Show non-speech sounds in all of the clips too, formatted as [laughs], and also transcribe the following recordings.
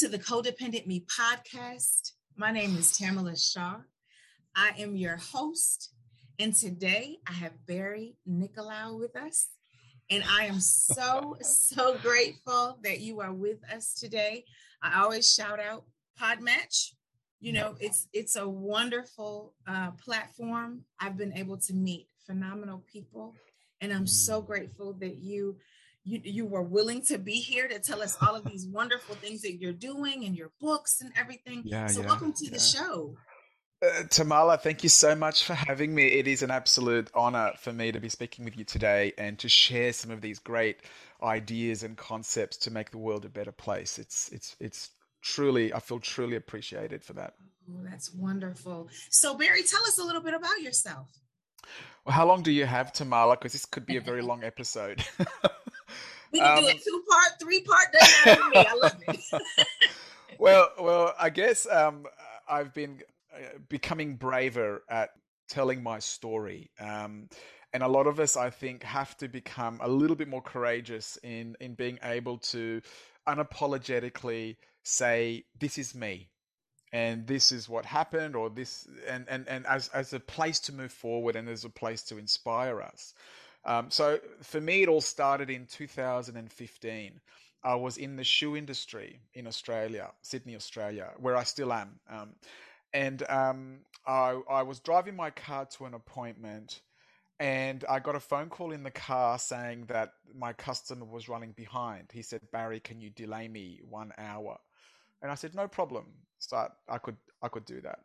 To the Codependent Me podcast. My name is Tamala Shaw. I am your host, and today I have Barry Nicolaou with us. And I am so, [laughs] so grateful that you are with us today. I always shout out Podmatch. You know, it's it's a wonderful uh, platform. I've been able to meet phenomenal people, and I'm so mm. grateful that you you, you were willing to be here to tell us all of these wonderful things that you're doing and your books and everything. Yeah, so, yeah, welcome to yeah. the show. Uh, Tamala, thank you so much for having me. It is an absolute honor for me to be speaking with you today and to share some of these great ideas and concepts to make the world a better place. It's it's it's truly I feel truly appreciated for that. Oh, that's wonderful. So Barry, tell us a little bit about yourself. Well, how long do you have, Tamala? Because this could be a very long episode. [laughs] We can um, do a two part, three part. Doesn't matter to me. I love it. [laughs] well, well, I guess um, I've been uh, becoming braver at telling my story. Um, and a lot of us, I think, have to become a little bit more courageous in in being able to unapologetically say, "This is me." and this is what happened or this and and and as as a place to move forward and as a place to inspire us um, so for me, it all started in 2015. I was in the shoe industry in Australia, Sydney, Australia, where I still am. Um, and um, I, I was driving my car to an appointment and I got a phone call in the car saying that my customer was running behind. He said, Barry, can you delay me one hour? And I said, no problem. So I could I could do that.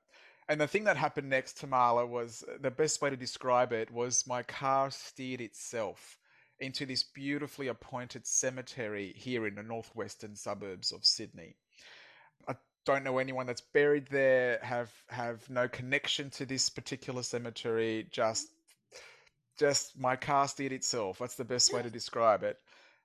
And the thing that happened next Tamala was the best way to describe it was my car steered itself into this beautifully appointed cemetery here in the northwestern suburbs of Sydney. I don't know anyone that's buried there, have have no connection to this particular cemetery, just just my car steered itself. That's the best way to describe it.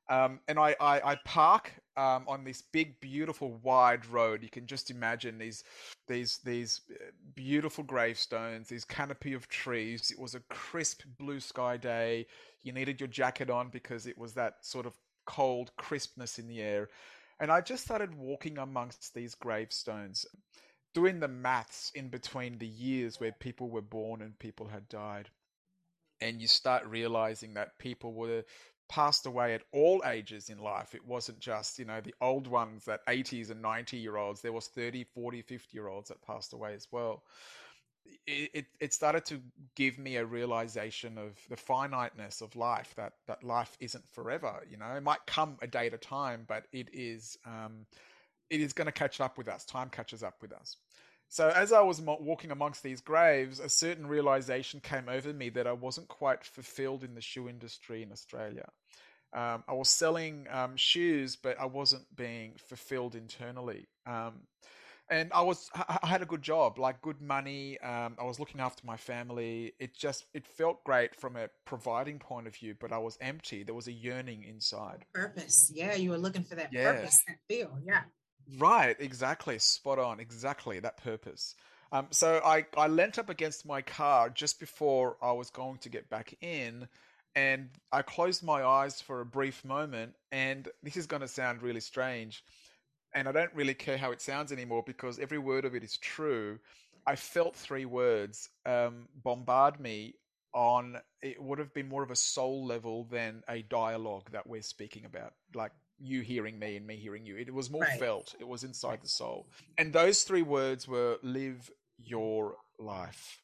Um, and I, I, I park um, on this big, beautiful, wide road. You can just imagine these, these, these uh, beautiful gravestones, these canopy of trees. It was a crisp blue sky day. You needed your jacket on because it was that sort of cold crispness in the air. And I just started walking amongst these gravestones, doing the maths in between the years where people were born and people had died and you start realizing that people were passed away at all ages in life. It wasn't just, you know, the old ones that 80s and 90 year olds. There was 30, 40, 50 year olds that passed away as well. It, it, it started to give me a realization of the finiteness of life that, that life isn't forever. You know, it might come a day at a time, but it is, um, it is going to catch up with us. Time catches up with us. So as I was walking amongst these graves, a certain realization came over me that I wasn't quite fulfilled in the shoe industry in Australia. Um, I was selling um, shoes, but I wasn't being fulfilled internally. Um, and I was, I had a good job, like good money. Um, I was looking after my family. It just, it felt great from a providing point of view, but I was empty. There was a yearning inside. Purpose, yeah. You were looking for that yeah. purpose, that feel, yeah. Right, exactly. Spot on. Exactly that purpose. Um, so I, I leant up against my car just before I was going to get back in, and I closed my eyes for a brief moment. And this is going to sound really strange, and I don't really care how it sounds anymore because every word of it is true. I felt three words um, bombard me on it would have been more of a soul level than a dialogue that we're speaking about like you hearing me and me hearing you. It was more right. felt. It was inside the soul. And those three words were live your life.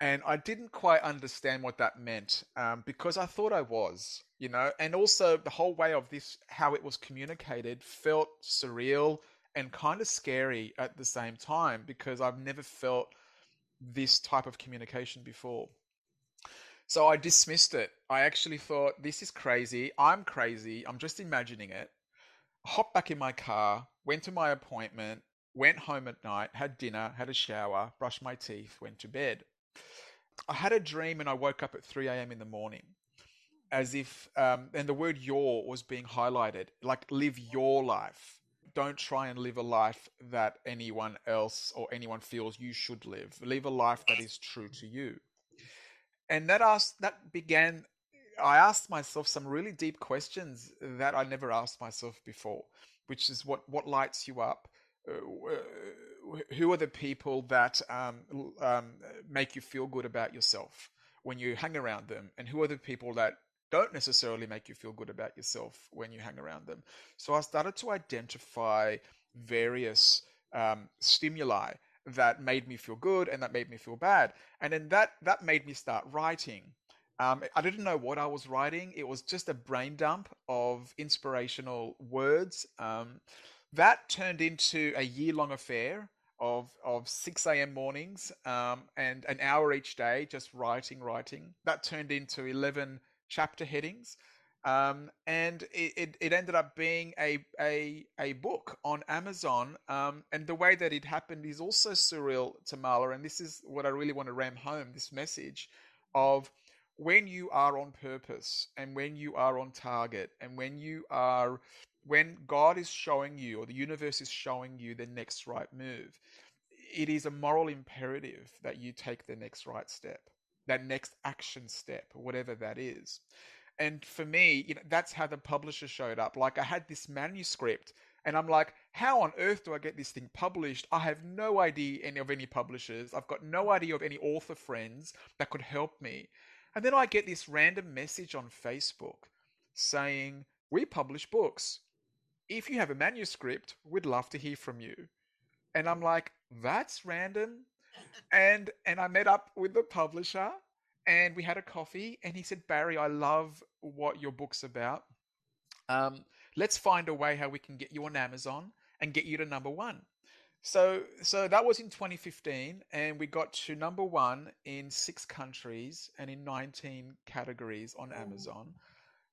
And I didn't quite understand what that meant um, because I thought I was, you know, and also the whole way of this, how it was communicated, felt surreal and kind of scary at the same time because I've never felt this type of communication before. So I dismissed it. I actually thought, this is crazy. I'm crazy. I'm just imagining it. Hopped back in my car, went to my appointment, went home at night, had dinner, had a shower, brushed my teeth, went to bed. I had a dream and I woke up at 3 a.m. in the morning as if, um, and the word your was being highlighted like live your life. Don't try and live a life that anyone else or anyone feels you should live. Live a life that is true to you. And that asked, that began, I asked myself some really deep questions that I never asked myself before, which is what, what lights you up? Uh, who are the people that um, um, make you feel good about yourself when you hang around them, and who are the people that don't necessarily make you feel good about yourself when you hang around them. So I started to identify various um, stimuli that made me feel good and that made me feel bad, and then that that made me start writing. Um, I didn't know what I was writing. It was just a brain dump of inspirational words. Um, that turned into a year long affair of of 6 a.m. mornings um, and an hour each day just writing, writing. That turned into 11 chapter headings. Um, and it, it, it, ended up being a, a, a book on Amazon. Um, and the way that it happened is also surreal Tamala. And this is what I really want to ram home this message of when you are on purpose and when you are on target and when you are when God is showing you or the universe is showing you the next right move, it is a moral imperative that you take the next right step, that next action step, whatever that is. And for me, you know, that's how the publisher showed up. Like I had this manuscript and I'm like, how on earth do I get this thing published? I have no idea any of any publishers. I've got no idea of any author friends that could help me. And then I get this random message on Facebook saying, We publish books if you have a manuscript, we'd love to hear from you. And I'm like, that's random. and and I met up with the publisher and we had a coffee and he said, Barry, I love what your book's about. Um, let's find a way how we can get you on Amazon and get you to number one. So so that was in 2015 and we got to number one in six countries and in 19 categories on Amazon.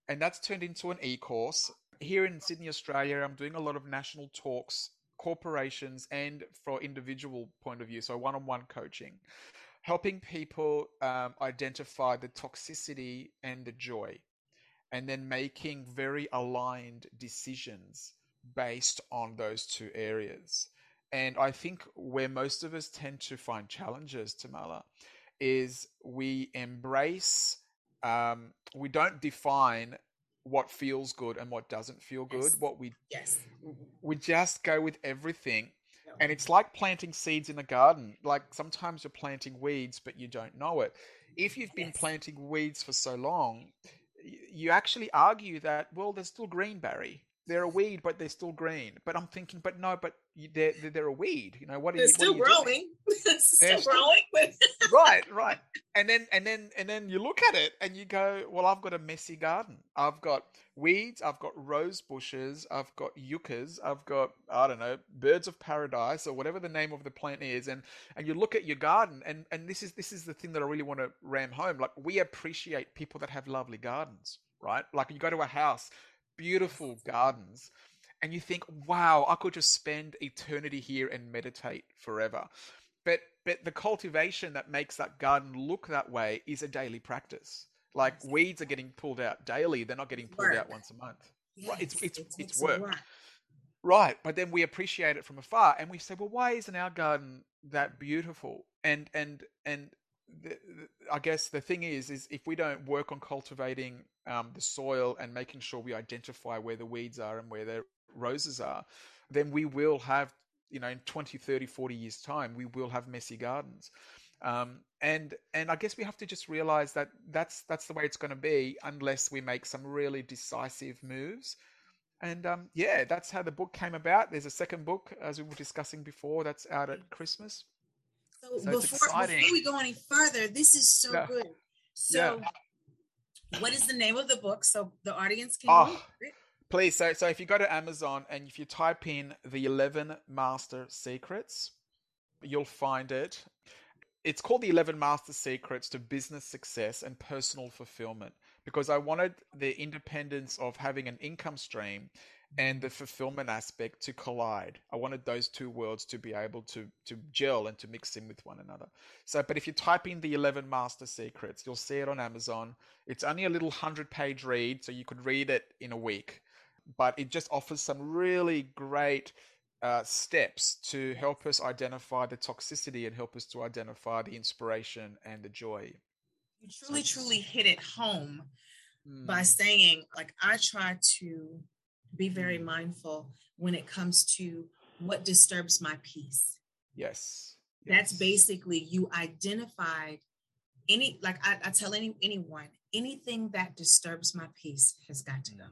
And that's turned into an e-course here in Sydney, Australia, I'm doing a lot of national talks, corporations, and for individual point of view, so one-on-one coaching, helping people um, identify the toxicity and the joy, and then making very aligned decisions based on those two areas. And I think where most of us tend to find challenges, Tamala, is we embrace, um, we don't define what feels good and what doesn't feel good. Yes. What we yes, we just go with everything. And it's like planting seeds in a garden. Like sometimes you're planting weeds, but you don't know it. If you've been yes. planting weeds for so long, you actually argue that well, there's still green, Barry they're a weed, but they're still green. But I'm thinking, but no, but they're they're a weed. You know what? Are they're you, still growing. still [laughs] growing. right, right. And then and then and then you look at it and you go, well, I've got a messy garden. I've got weeds. I've got rose bushes. I've got yuccas. I've got I don't know birds of paradise or whatever the name of the plant is. And and you look at your garden and and this is this is the thing that I really want to ram home. Like we appreciate people that have lovely gardens right? Like you go to a house beautiful gardens and you think, wow, I could just spend eternity here and meditate forever. But but the cultivation that makes that garden look that way is a daily practice. Like weeds are getting pulled out daily; they're not getting pulled work. out once a month. Yes, right? It's it's it it's work. work. Right, but then we appreciate it from afar, and we say, well, why isn't our garden that beautiful? And and and the, I guess the thing is, is if we don't work on cultivating um, the soil and making sure we identify where the weeds are and where the roses are, then we will have, you know, in 20, 30, 40 years' time, we will have messy gardens. Um, and and I guess we have to just realize that that's that's the way it's going to be unless we make some really decisive moves. And um, yeah, that's how the book came about. There's a second book, as we were discussing before, that's out at Christmas. So, so before, before we go any further, this is so yeah. good. So yeah. what is the name of the book? So the audience can oh, please. So so if you go to amazon and if you type in the 11 master secrets you'll find it. It's called the 11 master secrets to business success and personal fulfillment because I wanted the independence of having an income stream and the fulfillment aspect to collide. I wanted those two worlds to be able to to gel and to mix in with one another. So, but if you type in the 11 master secrets, you'll see it on Amazon. It's only a little 100 page read, so you could read it in a week, but it just offers some really great uh, steps to help us identify the toxicity and help us to identify the inspiration and the joy. You truly, truly hit it home mm. by saying, like, I try to be very mindful when it comes to what disturbs my peace. Yes. That's basically you identified any like I, I, tell any anyone anything that disturbs my peace has got to go.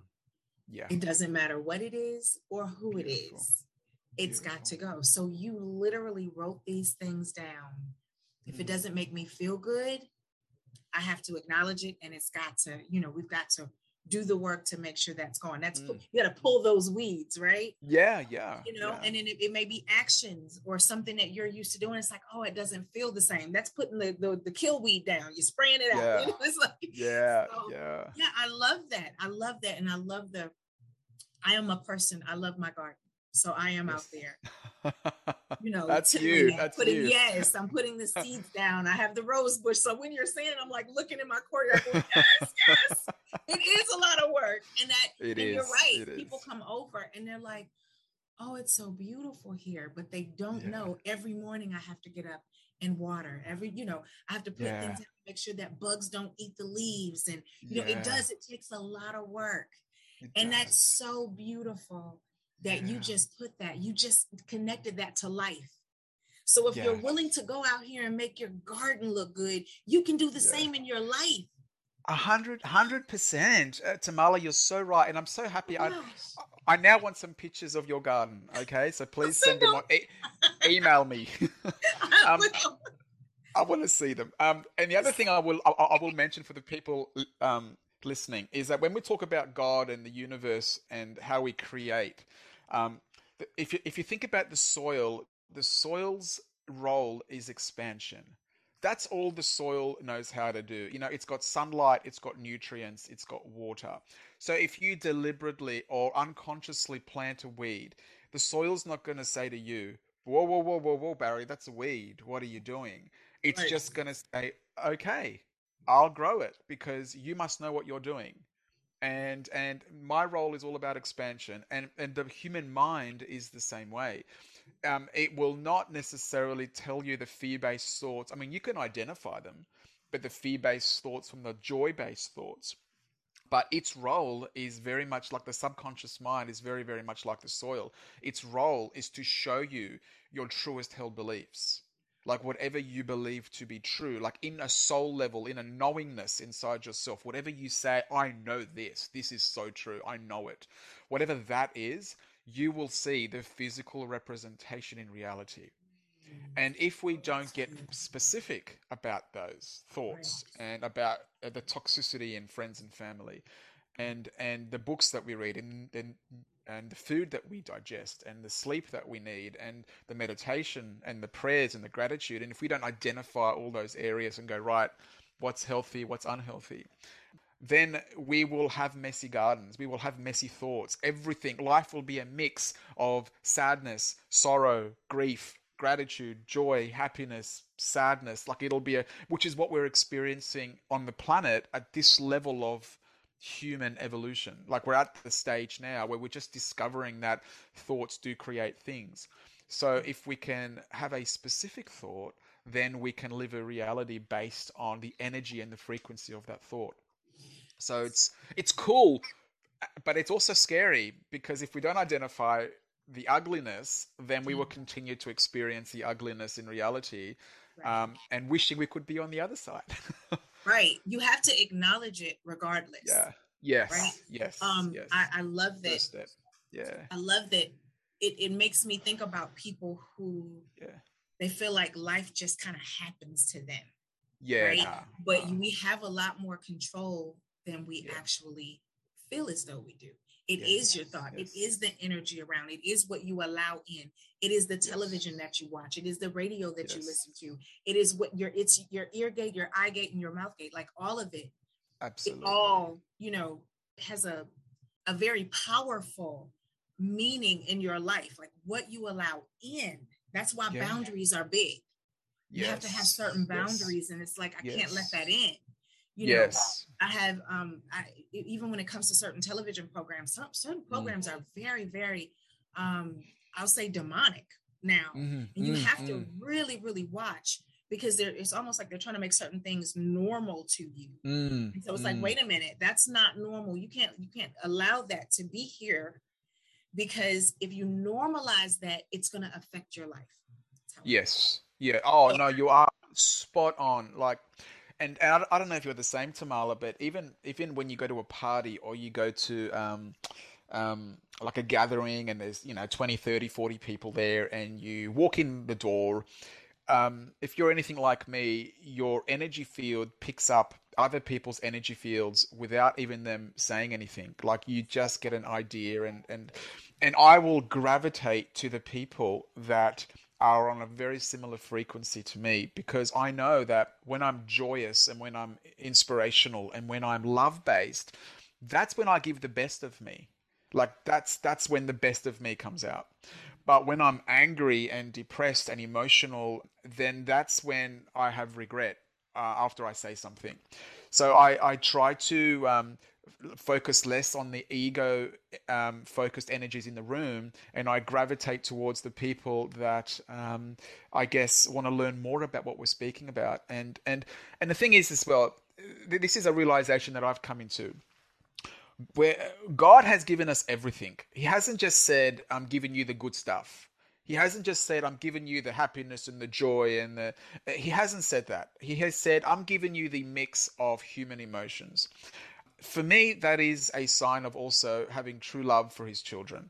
Yeah. It doesn't matter what it is or who Beautiful. it is. It's Beautiful. got to go. So you literally wrote these things down. If it mm. doesn't make me feel good, I have to acknowledge it and it's got to, you know, we've got to do the work to make sure that's going. That's mm. you got to pull those weeds, right? Yeah, yeah. You know, yeah. and then it, it, may be actions or something that you're used to doing. It's like, oh, it doesn't feel the same. That's putting the the, the kill weed down. You're spraying it out. [laughs] Yeah. You know? It's like, yeah, so, yeah, yeah. I love that. I love that, and I love the. I am a person. I love my garden. So I am out [laughs] there. You know, that's you. That's putting, you. Yes, I'm putting the seeds down. I have the rose bush. So when you're saying, I'm like looking in my courtyard, going, [laughs] yes, yes. It is a lot of work, and that. [laughs] It and is. You're right. It People is. come over and they're like, "Oh, it's so beautiful here," but they don't Yeah. know. Every morning I have to get up and water. Every, you know, I have to put Yeah. things in, make sure that bugs don't eat the leaves, and you know, Yeah. it does. It takes a lot of work, It and that's so beautiful that you just put that you just connected that to life so if you're willing to go out here and make your garden look good you can do the same in your life hundred, hundred percent, uh, Tamala. You're so right, and I'm so happy. I, I now want some pictures of your garden. Okay, so please send them. On, e- email me. [laughs] I [laughs] Um. I want to see them. Um, and the other thing I will I, I will mention for the people um, listening is that when we talk about God and the universe and how we create, um, if you, if you think about the soil, the soil's role is expansion. That's all the soil knows how to do. You know, it's got sunlight, it's got nutrients, it's got water. So if you deliberately or unconsciously plant a weed, the soil's not going to say to you, "Whoa, whoa, whoa, whoa, whoa, Barry, that's a weed. What are you doing?" It's Right. just going to say, "Okay, I'll grow it because you must know what you're doing." And and my role is all about expansion, and and the human mind is the same way. Um, it will not necessarily tell you the fear-based thoughts. I mean, you can identify them, but the fear-based thoughts from the joy-based thoughts. But its role is very much like the subconscious mind is very, very much like the soil. Its role is to show you your truest held beliefs. Like whatever you believe to be true, like in a soul level, in a knowingness inside yourself, whatever you say, I know this, this is so true, I know it. Whatever that is, you will see the physical representation in reality. And if we don't get specific about those thoughts and about uh, the toxicity in friends and family, and and the books that we read, and and and the food that we digest, and the sleep that we need, and the meditation, and the prayers, and the gratitude, and if we don't identify all those areas and go right, what's healthy, what's unhealthy, then we will have messy gardens. We will have messy thoughts. Everything, life will be a mix of sadness, sorrow, grief, gratitude, joy, happiness, sadness. Like it'll be a, which is what we're experiencing on the planet at this level of human evolution. Like we're at the stage now where we're just discovering that thoughts do create things. So if we can have a specific thought, then we can live a reality based on the energy and the frequency of that thought. So it's it's cool, but it's also scary because if we don't identify the ugliness, then we will continue to experience the ugliness in reality, Right. um, and wishing we could be on the other side. [laughs] right you have to acknowledge it regardless yeah. Yes. Right. Yes. um yes. I, I love that. Yeah. i love that it, it makes me think about people who Yeah. they feel like life just kind of happens to them Yeah. right? but we have a lot more control than we Yeah. actually feel as though we do. It yes, is your thought. Yes. It is the energy around. It is what you allow in. It is the television yes. that you watch. It is the radio that you listen to. It is what your it's your ear gate, your eye gate, and your mouth gate. Like all of it. Absolutely. It all you know has a a very powerful meaning in your life. Like what you allow in. That's why yeah. boundaries are big. You have to have certain boundaries, and it's like I can't let that in. You know, yes. I have um I even when it comes to certain television programs, some certain mm. programs mm. are very, very um, I'll say demonic now. Mm-hmm. And you mm have to mm. really, really watch because there it's almost like they're trying to make certain things normal to you. Mm, so it's mm. like, wait a minute, that's not normal. You can't you can't allow that to be here because if you normalize that, it's gonna affect your life. Yes. Yeah. Oh no, you are spot on. Like and, and I, I, don't know if you're the same, Tamala, but even even when you go to a party or you go to um, um, like a gathering and there's you know 20 30 40 people there and you walk in the door um, if you're anything like me your energy field picks up other people's energy fields without even them saying anything. Like you just get an idea and and and i will gravitate to the people that are on a very similar frequency to me because I know that when I'm joyous and when I'm inspirational and when I'm love based, that's when I give the best of me. Like that's that's when the best of me comes out. But when I'm angry and depressed and emotional, then that's when I have regret uh, after I say something. So I, I try to um, focus less on the ego um, focused energies in the room and I gravitate towards the people that um, I guess want to learn more about what we're speaking about and and and the thing is as well this is a realization that I've come into where God has given us everything he hasn't just said I'm giving you the good stuff he hasn't just said, I'm giving you the happiness and the joy and the. He hasn't said that. He has said, I'm giving you the mix of human emotions for me, that is a sign of also having true love for his children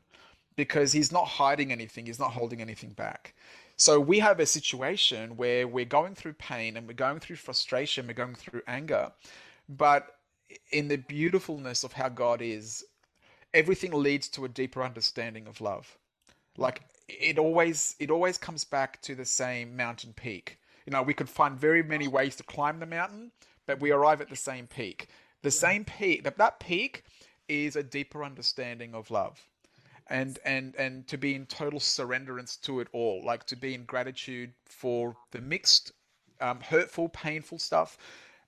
because he's not hiding anything, he's not holding anything back. So we have a situation where we're going through pain and we're going through frustration, we're going through anger, but in the beautifulness of how God is, everything leads to a deeper understanding of love. Like it always it always comes back to the same mountain peak. You know, we could find very many ways to climb the mountain, but we arrive at the same peak. The same peak, that, that peak is a deeper understanding of love. And, and and to be in total surrenderance to it all, like to be in gratitude for the mixed, um, hurtful, painful stuff,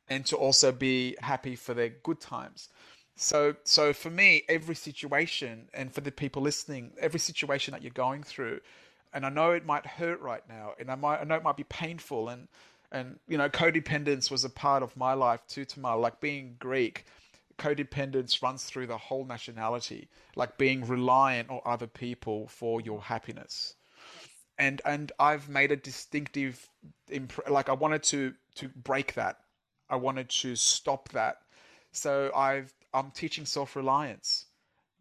and to also be happy for the good times. So, so for me, every situation, and for the people listening, every situation that you're going through, and I know it might hurt right now, and I might, I know it might be painful, and and you know codependence was a part of my life too Tamar. Like being Greek codependence runs through the whole nationality. Like being reliant on other people for your happiness. And and I've made a distinctive imp- like I wanted to to break that. I wanted to stop that. So I've I'm teaching self-reliance.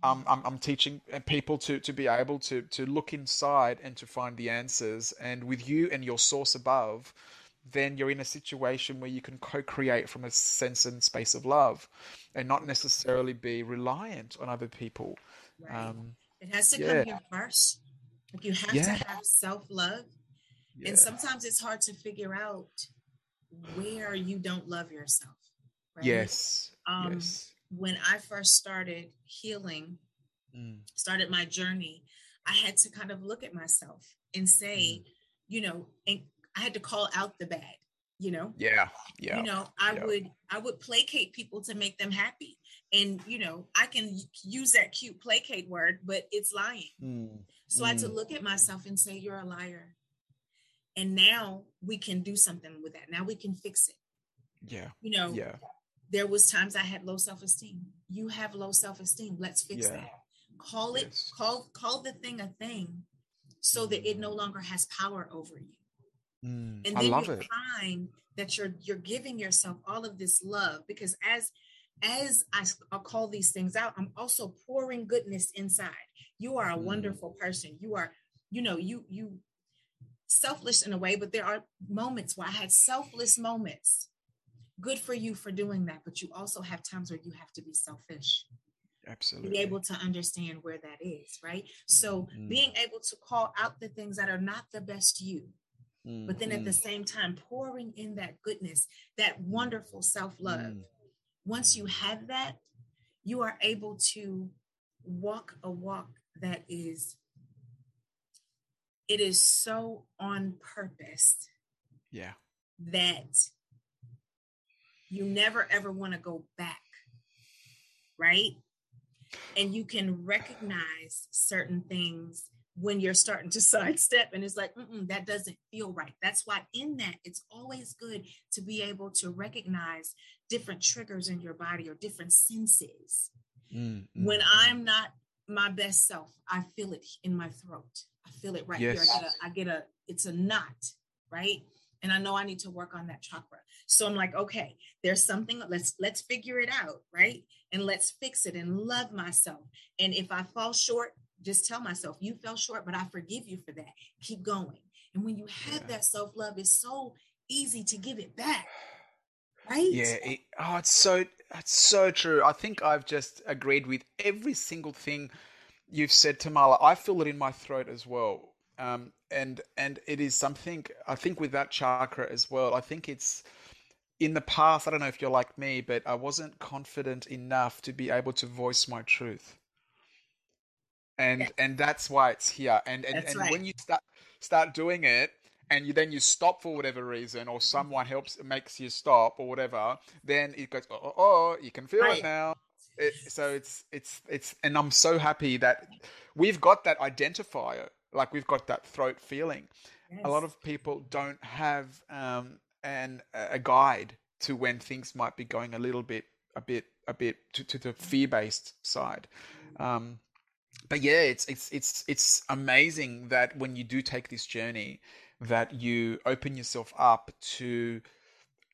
Um, I'm, I'm teaching people to, to be able to, to look inside and to find the answers. And with you and your source above, then you're in a situation where you can co-create from a sense and space of love and not necessarily be reliant on other people right. um, it has to yeah. come here first like you have yeah. to have self-love yeah. and sometimes it's hard to figure out where you don't love yourself right? yes um, yes when i first started healing mm. started my journey i had to kind of look at myself and say mm. you know and I had to call out the bad, you know? Yeah. Yeah. You know, I yeah. would I would placate people to make them happy. And you know, I can use that cute placate word, but it's lying. Mm. So mm. I had to mm. look at myself and say, You're a liar. And now we can do something with that. Now we can fix it. Yeah. You know, yeah. There was times I had low self-esteem. You have low self-esteem. Let's fix yeah. that. Call it, yes. call, call the thing a thing so that it no longer has power over you. Mm, and then I love you it. find that you're you're giving yourself all of this love because as as I, I call these things out, I'm also pouring goodness inside. You are a mm. wonderful person. You are, you know, you you selfless in a way, but there are moments where I had selfless moments. Good for you for doing that, but you also have times where you have to be selfish. Absolutely. be able to understand where that is, right? So Mm. being able to call out the things that are not the best you, but then at the Mm, same time pouring in that goodness, that wonderful self-love. mm, Once you have that, you are able to walk a walk that is it is so on purpose yeah. that you never ever want to go back, right? And you can recognize certain things when you're starting to [laughs] sidestep, and it's like, Mm-mm, that doesn't feel right. That's why, in that, it's always good to be able to recognize different triggers in your body or different senses. Mm, When I'm not my best self, I feel it in my throat. I feel it right Yes. here. I get, a, I get a, it's a knot, right? And I know I need to work on that chakra. So I'm like, okay, there's something. Let's let's figure it out, right? And let's fix it and love myself. And if I fall short, just tell myself, you fell short, but I forgive you for that. Keep going. And when you have Yeah. that self love, it's so easy to give it back, right? Yeah, it, oh, it's so it's so true. I think I've just agreed with every single thing you've said, Tamala. I feel it in my throat as well, um, and and it is something. I think with that chakra as well. I think it's in the past. I don't know if you're like me, but I wasn't confident enough to be able to voice my truth, and Yeah. and that's why it's here. And and, That's and right. when you start start doing it and you then you stop for whatever reason or someone helps makes you stop or whatever then it goes oh, oh, oh you can feel Right. it now it, so it's it's it's and i'm so happy that we've got that identifier like we've got that throat feeling a lot of people don't have um an a guide to when things might be going a little bit a bit a bit to, to the fear-based side um but yeah it's it's it's it's amazing that when you do take this journey that you open yourself up to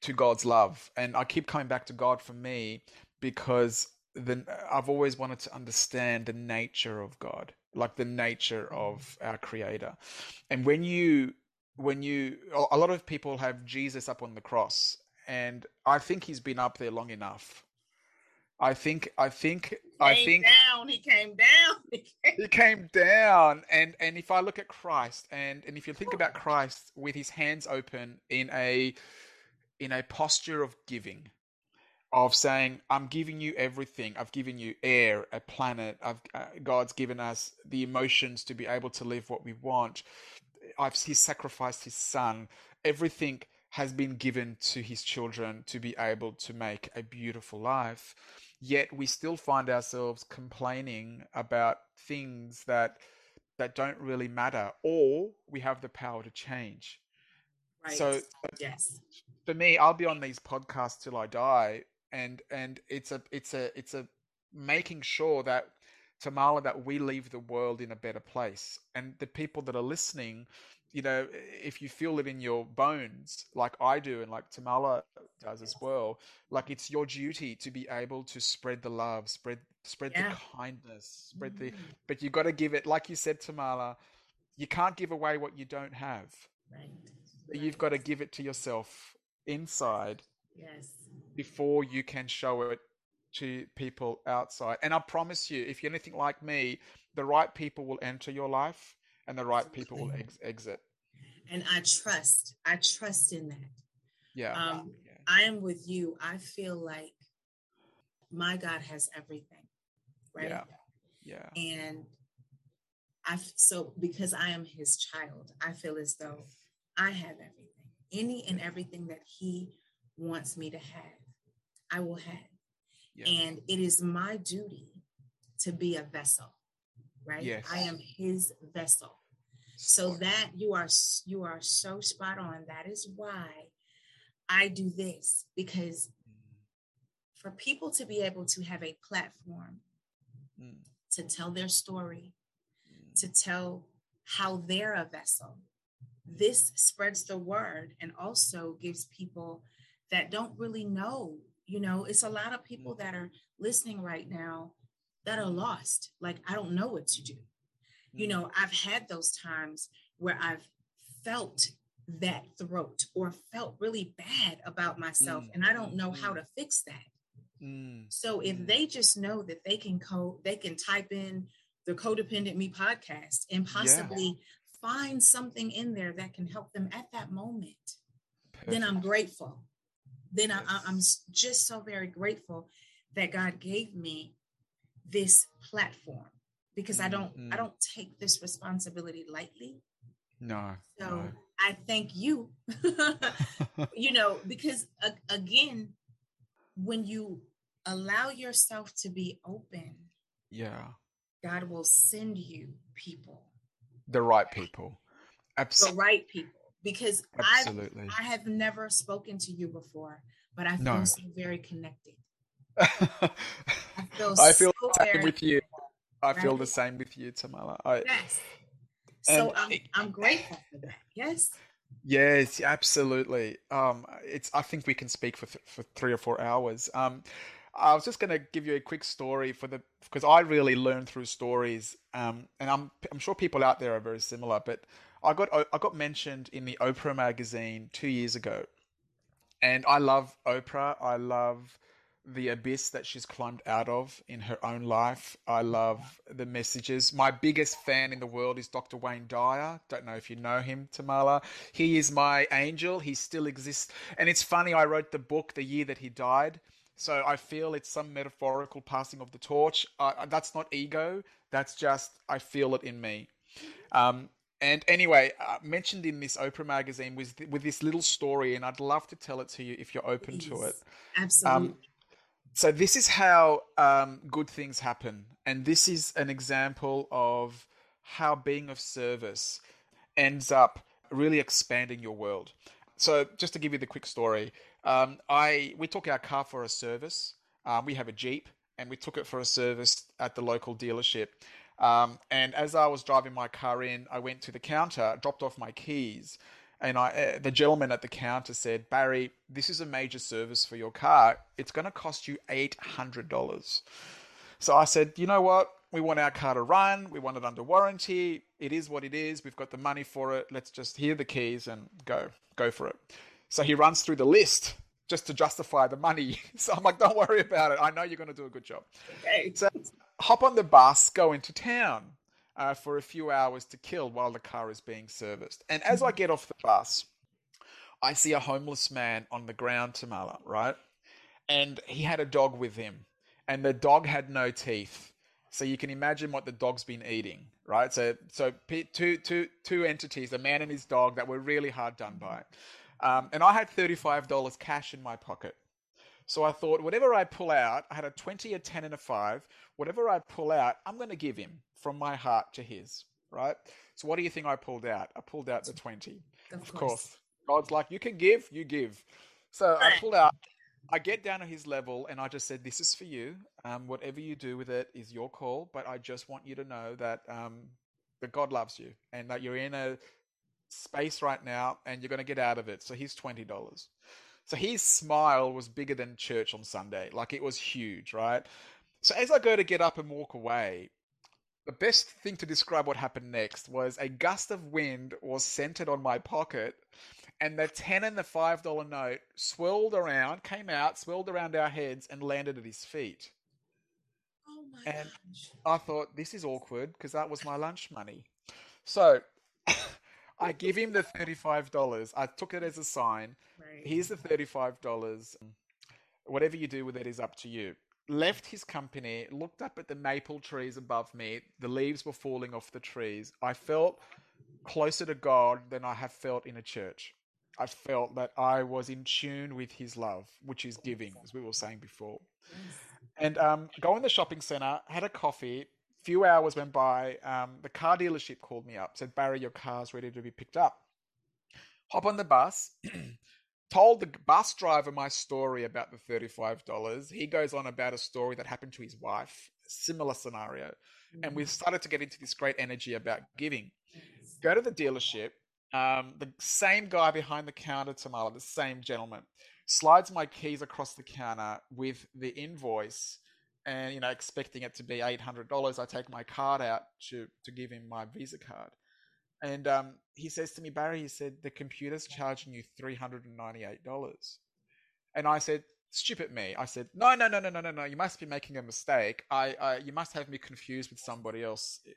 to God's love. And I keep coming back to God for me because then I've always wanted to understand the nature of God like the nature of our creator. And when you when you a lot of people have Jesus up on the cross and I think he's been up there long enough I think I think I think down. He came down. [laughs] He came- he came down and and if i look at christ and and if you think about christ with his hands open in a in a posture of giving of saying i'm giving you everything i've given you air a planet i've uh, god's given us the emotions to be able to live what we want i've he sacrificed his son everything has been given to his children to be able to make a beautiful life yet we still find ourselves complaining about things that that don't really matter or we have the power to change Right. so yes. for me i'll be on these podcasts till i die and and it's a it's a it's a making sure that tamala that we leave the world in a better place and the people that are listening you know if you feel it in your bones like i do and like tamala does as well like it's your duty to be able to spread the love spread spread Yeah. the kindness spread the Mhm. but you got to give it like you said tamala you can't give away what you don't have Right. you've got to give it to yourself inside Yes. before you can show it to people outside. And I promise you, if you're anything like me, the right people will enter your life and the right people will ex- exit. And I trust. I trust in that. Yeah. Um, yeah. I am with you. I feel like my God has everything, right? Yeah. Yeah. And I so because I am His child, I feel as though I have everything, any and everything that He wants me to have, I will have. Yeah. And it is my duty to be a vessel, right? Yes. I am His vessel. So that you are you are so spot on. That is why I do this because for people to be able to have a platform Mm, to tell their story, mm, to tell how they're a vessel. This spreads the word and also gives people that don't really know. You know, it's a lot of people that are listening right now that are lost. Like, I don't know what to do. You mm. know, I've had those times where I've felt that throat or felt really bad about myself Mm, and I don't know mm, how mm. to fix that. Mm, So if mm. they just know that they can code, they can type in the Codependent Me podcast and possibly find something in there that can help them at that moment, then I'm grateful. Then I, I- Yes. I'm just so very grateful that God gave me this platform because I Mm, don't I mm. don't take this responsibility lightly. No. So I thank you. [laughs] you know, because a- again, when you allow yourself to be open, yeah. God will send you people, The right people. Absolutely. the right people. Because I Absolutely. I have never spoken to you before, but I feel No. so very connected. [laughs] I feel feel so the same with you. I feel right? the same with you, Tamala. I, Yes. So I'm it- I'm grateful for that. Yes. Yes, absolutely. Um, it's. I think we can speak for th for three or four hours. Um, I was just going to give you a quick story for the because I really learn through stories. Um, and I'm I'm sure people out there are very similar. But I got I got mentioned in the Oprah magazine two years ago, and I love Oprah. I love the abyss that she's climbed out of in her own life. I love the messages. My biggest fan in the world is Dr. Wayne Dyer. Don't know if you know him, Tamala. He is my angel. He still exists. And it's funny, I wrote the book the year that he died. So I feel it's some metaphorical passing of the torch. Uh, that's not ego. That's just, I feel it in me. Um, and anyway, uh, mentioned in this Oprah magazine was th- with this little story, and I'd love to tell it to you if you're open to it. Please. Absolutely. So this is how um, good things happen, and this is an example of how being of service ends up really expanding your world. So just to give you the quick story, um, I we took our car for a service. Um, we have a Jeep, and we took it for a service at the local dealership. Um, and as I was driving my car in, I went to the counter, dropped off my keys, and I, uh, the gentleman at the counter said, "Barry, this is a major service for your car. It's going to cost you eight hundred dollars." So I said, "You know what? We want our car to run. We want it under warranty. It is what it is. We've got the money for it. Let's just hear the keys and go, go for it." So he runs through the list just to justify the money. [laughs] So I'm like, "Don't worry about it. I know you're going to do a good job." okay. So hop on the bus, go into town uh, for a few hours to kill while the car is being serviced. And as I get off the bus, I see a homeless man on the ground, Tamala, right? And he had a dog with him, and the dog had no teeth. So you can imagine what the dog's been eating, right? So, so two, two, two entities, a man and his dog, that were really hard done by. Um, and I had thirty-five dollars cash in my pocket. So I thought, whatever I pull out, I had a 20, a 10, and a 5. Whatever I pull out, I'm going to give him from my heart to his, right? So what do you think I pulled out? I pulled out the 20. Of Of course. course. God's like, you can give, you give. So I pulled out, I get down to his level, and I just said, this is for you. Um, whatever you do with it is your call, but I just want you to know that, um, that God loves you and that you're in a space right now and you're going to get out of it. So here's $20. So his smile was bigger than church on Sunday. Like it was huge, right? So as I go to get up and walk away, the best thing to describe what happened next was a gust of wind was centered on my pocket, and the 10 and the $5 note swirled around, came out, swirled around our heads, and landed at his feet. Oh my And- gosh. I thought, this is awkward because that was my lunch money. So I give him the $35. I took it as a sign. Right. Here's the $35. Whatever you do with it is up to you. Left his company, looked up at the maple trees above me. The leaves were falling off the trees. I felt closer to God than I have felt in a church. I felt that I was in tune with his love, which is giving, as we were saying before. Yes. And um, go in the shopping center, had a coffee. Few hours went by. Um, the car dealership called me up, said, Barry, your car's ready to be picked up. Hop on the bus. [clears throat] told the bus driver my story about the $35. He goes on about a story that happened to his wife, similar scenario. And we started to get into this great energy about giving. Yes. Go to the dealership. Um, the same guy behind the counter, Tamala, the same gentleman, slides my keys across the counter with the invoice and, you know, expecting it to be $800. I take my card out to, to give him my Visa card. And um, he says to me, Barry, he said, the computer's charging you $398. And I said, Stupid me. I said, no, no, no, no, no, no, no. You must be making a mistake. I, I you must have me confused with somebody else uh,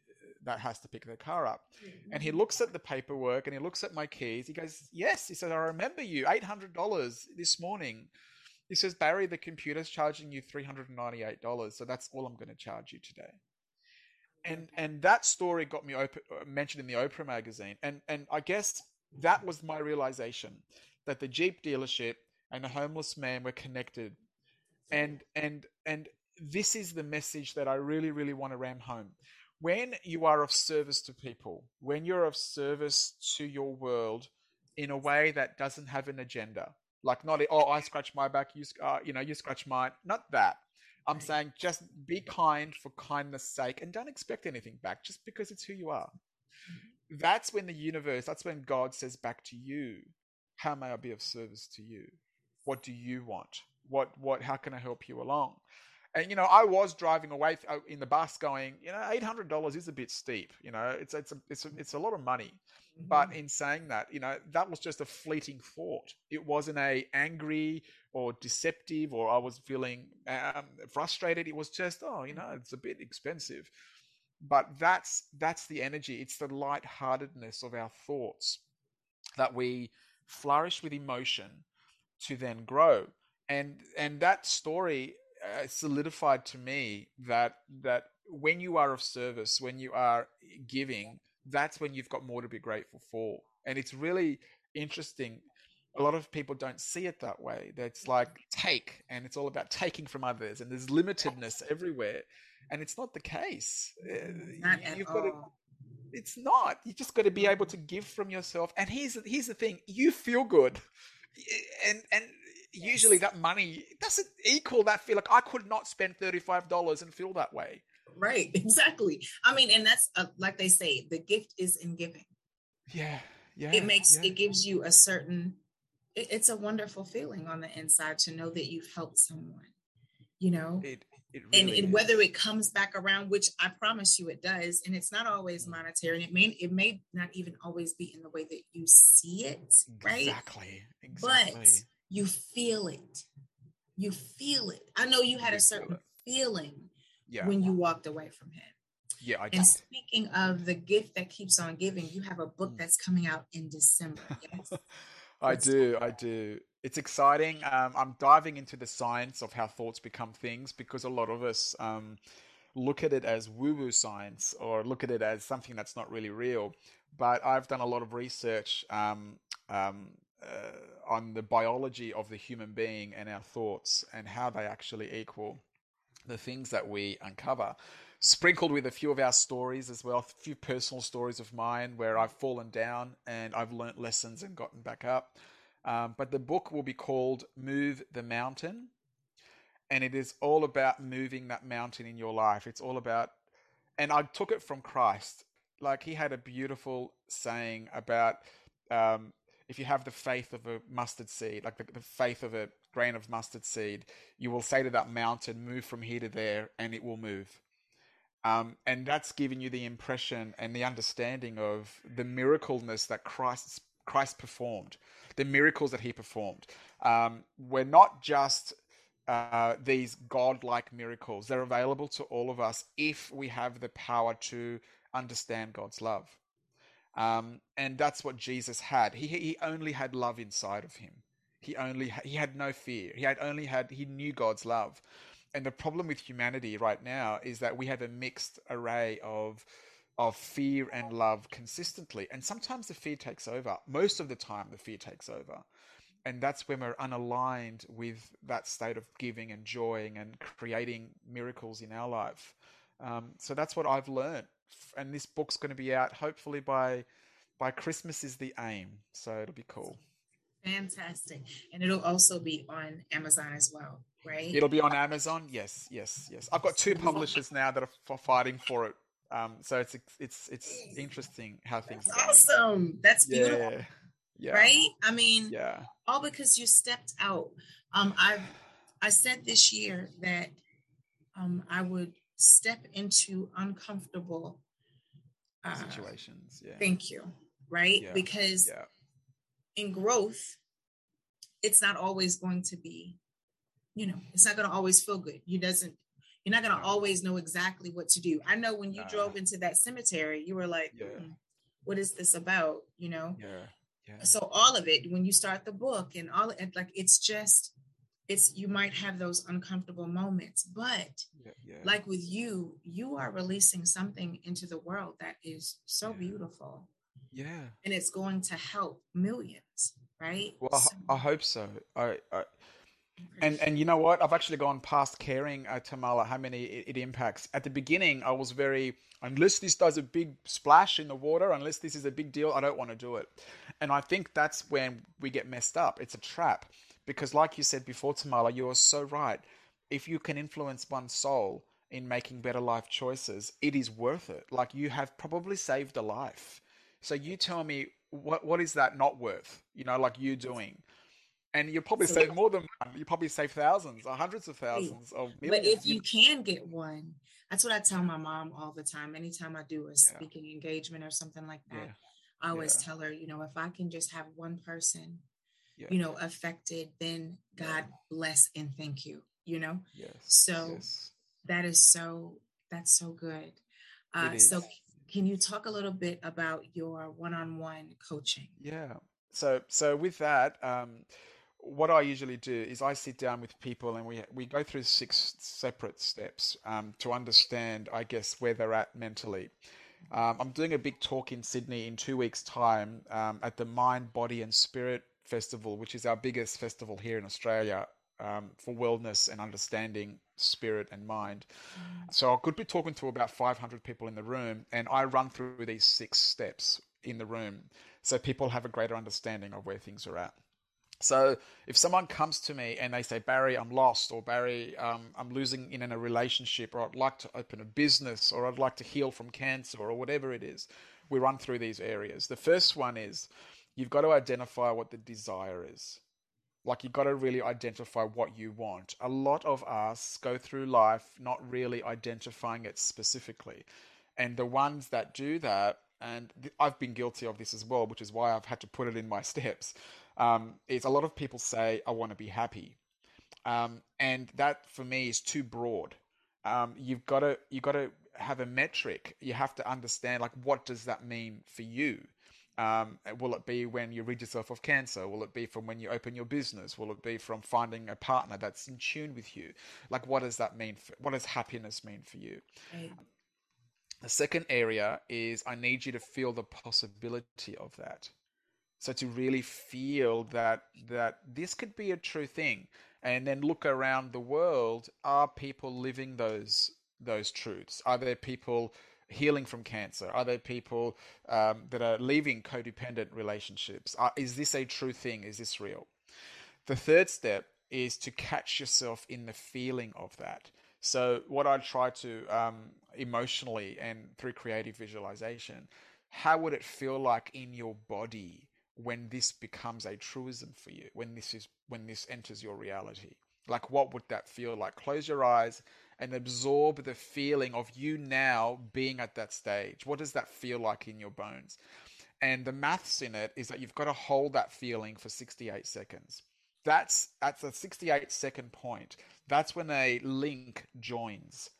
that has to pick their car up. Mm-hmm. And he looks at the paperwork and he looks at my keys. He goes, yes. He said, I remember you. Eight hundred dollars this morning. He says, Barry, the computer's charging you three hundred and ninety-eight dollars, so that's all I'm going to charge you today. And and that story got me op- uh, mentioned in the Oprah magazine, and and I guess that was my realization that the Jeep dealership and the homeless man were connected, and and and this is the message that I really really want to ram home. When you are of service to people, when you're of service to your world in a way that doesn't have an agenda, like not oh I scratch my back, you uh, you know you scratch mine. Not that. I'm saying just be kind for kindness' sake and don't expect anything back just because it's who you are. Mm-hmm. That's when the universe, that's when God says back to you, how may I be of service to you? What do you want? What what how can I help you along? And you know, I was driving away uh, in the bus, going, you know, eight hundred dollars is a bit steep. You know, it's it's a, it's a, it's a lot of money. But mm-hmm. in saying that, you know, that was just a fleeting thought. It wasn't a angry or deceptive, or I was feeling um, frustrated. It was just, oh, you know, it's a bit expensive. But that's that's the energy. It's the lightheartedness of our thoughts that we flourish with emotion to then grow. And and that story uh, solidified to me that that when you are of service, when you are giving, that's when you've got more to be grateful for. And it's really interesting. A lot of people don't see it that way. That's like take, and it's all about taking from others, and there's limitedness everywhere. And it's not the case. Uh, not You've got to, it's not. You just got to be able to give from yourself. And here's here's the thing: you feel good, and and usually that money doesn't equal that feel. Like I could not spend thirty five dollars and feel that way. Right [laughs] exactly. I mean and that's a, like they say the gift is in giving. Yeah yeah it makes yeah. it gives you a certain it, it's a wonderful feeling on the inside to know that you've helped someone you know? It, it really and, and whether it comes back around which i promise you it does and it's not always mm. monetary and it may it may not even always be in the way that you see it right? Exactly exactly you feel it you feel it i know you had a certain feeling yeah. when you walked away from him. Yeah, I did. And speaking of the gift that keeps on giving, you have a book mm. that's coming out in December. [laughs] Yes. I do. I do. It's exciting. Um, I'm diving into the science of how thoughts become things because a lot of us um, look at it as woo woo science or look at it as something that's not really real. But I've done a lot of research um, um uh, on the biology of the human being and our thoughts and how they actually equal the things that we uncover, sprinkled with a few of our stories as well, a few personal stories of mine where I've fallen down and I've learnt lessons and gotten back up. Um, but the book will be called Move the Mountain. And it is all about moving that mountain in your life. It's all about, and I took it from Christ. Like he had a beautiful saying about um, if you have the faith of a mustard seed, like the, the faith of a grain of mustard seed, you will say to that mountain, move from here to there, and it will move. Um, and that's giving you the impression and the understanding of the miracleness that Christ Christ performed, the miracles that He performed. Um, we're not just uh, these godlike miracles; they're available to all of us if we have the power to understand God's love. Um, and that's what Jesus had. He he only had love inside of him. He only he had no fear. He had only had he knew God's love. And the problem with humanity right now is that we have a mixed array of of fear and love consistently. And sometimes the fear takes over. Most of the time the fear takes over. And that's when we're unaligned with that state of giving and joying and creating miracles in our life. Um, so that's what I've learned. And this book's going to be out hopefully by by Christmas is the aim. So it'll be cool. Fantastic. And it'll also be on Amazon as well, right? It'll be on Amazon. Yes, yes, yes. I've got two publishers now that are fighting for it. Um, so it's it's it's interesting how things. That's awesome. That's beautiful. Yeah. Yeah. Right? I mean, yeah. All because you stepped out. Um, I've I said this year that um I would step into uncomfortable uh, situations. Yeah. Thank you. Right? Yeah. Because yeah in growth, it's not always going to be you know, it's not going to always feel good. You doesn't, you're not going to always know exactly what to do. I know when you drove into that cemetery, you were like, yeah. mm, what is this about? You know? Yeah. Yeah. So all of it, when you start the book and all it, like, it's just, it's, you might have those uncomfortable moments, but yeah, yeah. like with you, you are releasing something into the world that is so beautiful. Yeah. And it's going to help millions, right? Well, so, I, I hope so. I, I and and you know what? I've actually gone past caring, uh, Tamala, how many it, it, impacts. At the beginning, I was very unless this does a big splash in the water, unless this is a big deal, I don't want to do it. And I think that's when we get messed up. It's a trap because, like you said before, Tamala, you are so right. If you can influence one soul in making better life choices, it is worth it. Like you have probably saved a life. So you tell me what what is that not worth? You know, like you doing and you probably save more than one. You probably save thousands or hundreds of thousands of millions. But if you can get one, that's what I tell my mom all the time. Anytime I do a speaking yeah. engagement or something like that, yeah. I always yeah. tell her, you know, if I can just have one person, you know, affected, then God bless and thank you. You know, yes. So yes. that is so that's so good. Uh, so can you talk a little bit about your one-on-one coaching? Yeah. So so with that. Um, what I usually do is I sit down with people and we we go through six separate steps um, to understand, I guess, where they're at mentally. Um, I'm doing a big talk in Sydney in two weeks' time um, at the Mind, Body, and Spirit Festival, which is our biggest festival here in Australia um, for wellness and understanding spirit and mind. Mm. So I could be talking to about 500 people in the room, and I run through these six steps in the room so people have a greater understanding of where things are at. So if someone comes to me and they say, Barry, I'm lost, or Barry, um, I'm losing in a relationship, or I'd like to open a business, or I'd like to heal from cancer, or whatever it is, we run through these areas. The first one is you've got to identify what the desire is. Like you've got to really identify what you want. A lot of us go through life not really identifying it specifically. And the ones that do that, and I've been guilty of this as well, which is why I've had to put it in my [laughs] steps um, is a lot of people say, I want to be happy. Um, and that for me is too broad. Um, you've got to you've got to have a metric. You have to understand like what does that mean for you. Um, will it be when you rid yourself of cancer? Will it be from when you open your business? Will it be from finding a partner that's in tune with you? Like, what does that mean? For, what does happiness mean for you? Right. The second area is I need you to feel the possibility of that. So to really feel that that this could be a true thing, and then look around the world, are people living those those truths? Are there people healing from cancer? Are there people um, that are leaving codependent relationships? Are, is this a true thing? Is this real? The third step is to catch yourself in the feeling of that. So, what I try to um, emotionally and through creative visualization, how would it feel like in your body when this becomes a truism for you when this is when this enters your reality like what would that feel like close your eyes and absorb the feeling of you now being at that stage what does that feel like in your bones and the maths in it is that you've got to hold that feeling for 68 seconds that's at the 68 second point that's when a link joins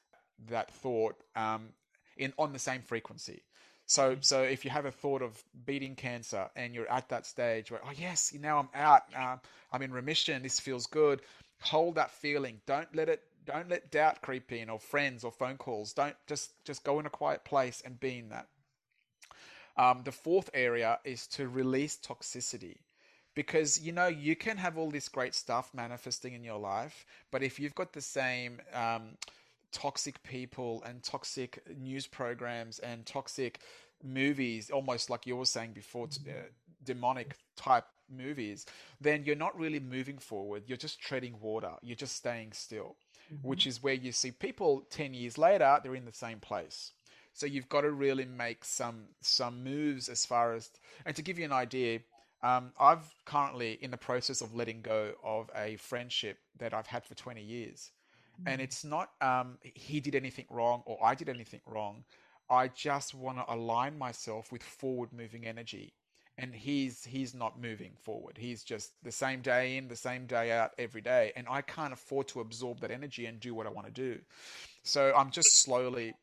that thought um, in on the same frequency so, so if you have a thought of beating cancer and you're at that stage where, oh yes, now I'm out, uh, I'm in remission, this feels good. Hold that feeling. Don't let it. Don't let doubt creep in, or friends, or phone calls. Don't just just go in a quiet place and be in that. Um, the fourth area is to release toxicity because you know you can have all this great stuff manifesting in your life but if you've got the same um, toxic people and toxic news programs and toxic movies, almost like you were saying before, uh, demonic type movies, then you're not really moving forward. You're just treading water. You're just staying still, mm-hmm. which is where you see people 10 years later, they're in the same place. So you've got to really make some some moves as far as and to give you an idea, um, I've currently in the process of letting go of a friendship that I've had for 20 years. And it's not um, he did anything wrong or I did anything wrong. I just want to align myself with forward moving energy. And he's he's not moving forward. He's just the same day in the same day out every day. And i can't afford to absorb that energy and do what i want to do. So i'm just slowly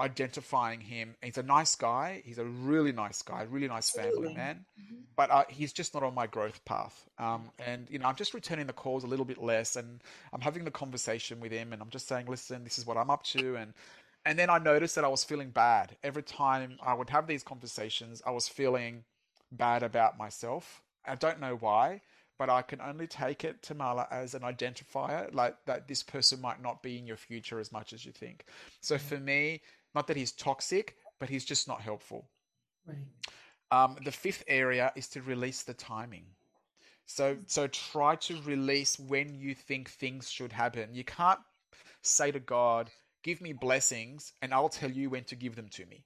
identifying him. He's a nice guy. He's a really nice guy really nice family man. Mm-hmm. but uh, he's just not on my growth path. Um, and you know i'm just returning the calls a little bit less and i'm having the conversation with him and i'm just saying listen this is what i'm up to. And and then i noticed that i was feeling bad. Every time i would have these conversations i was feeling bad about myself. I don't know why, but I can only take it, to Tamala, as an identifier, like that this person might not be in your future as much as you think. So for me, not that he's toxic, but he's just not helpful. Right. Um, the fifth area is to release the timing. So so try to release when you think things should happen. You can't say to God, "Give me blessings," and I'll tell you when to give them to me.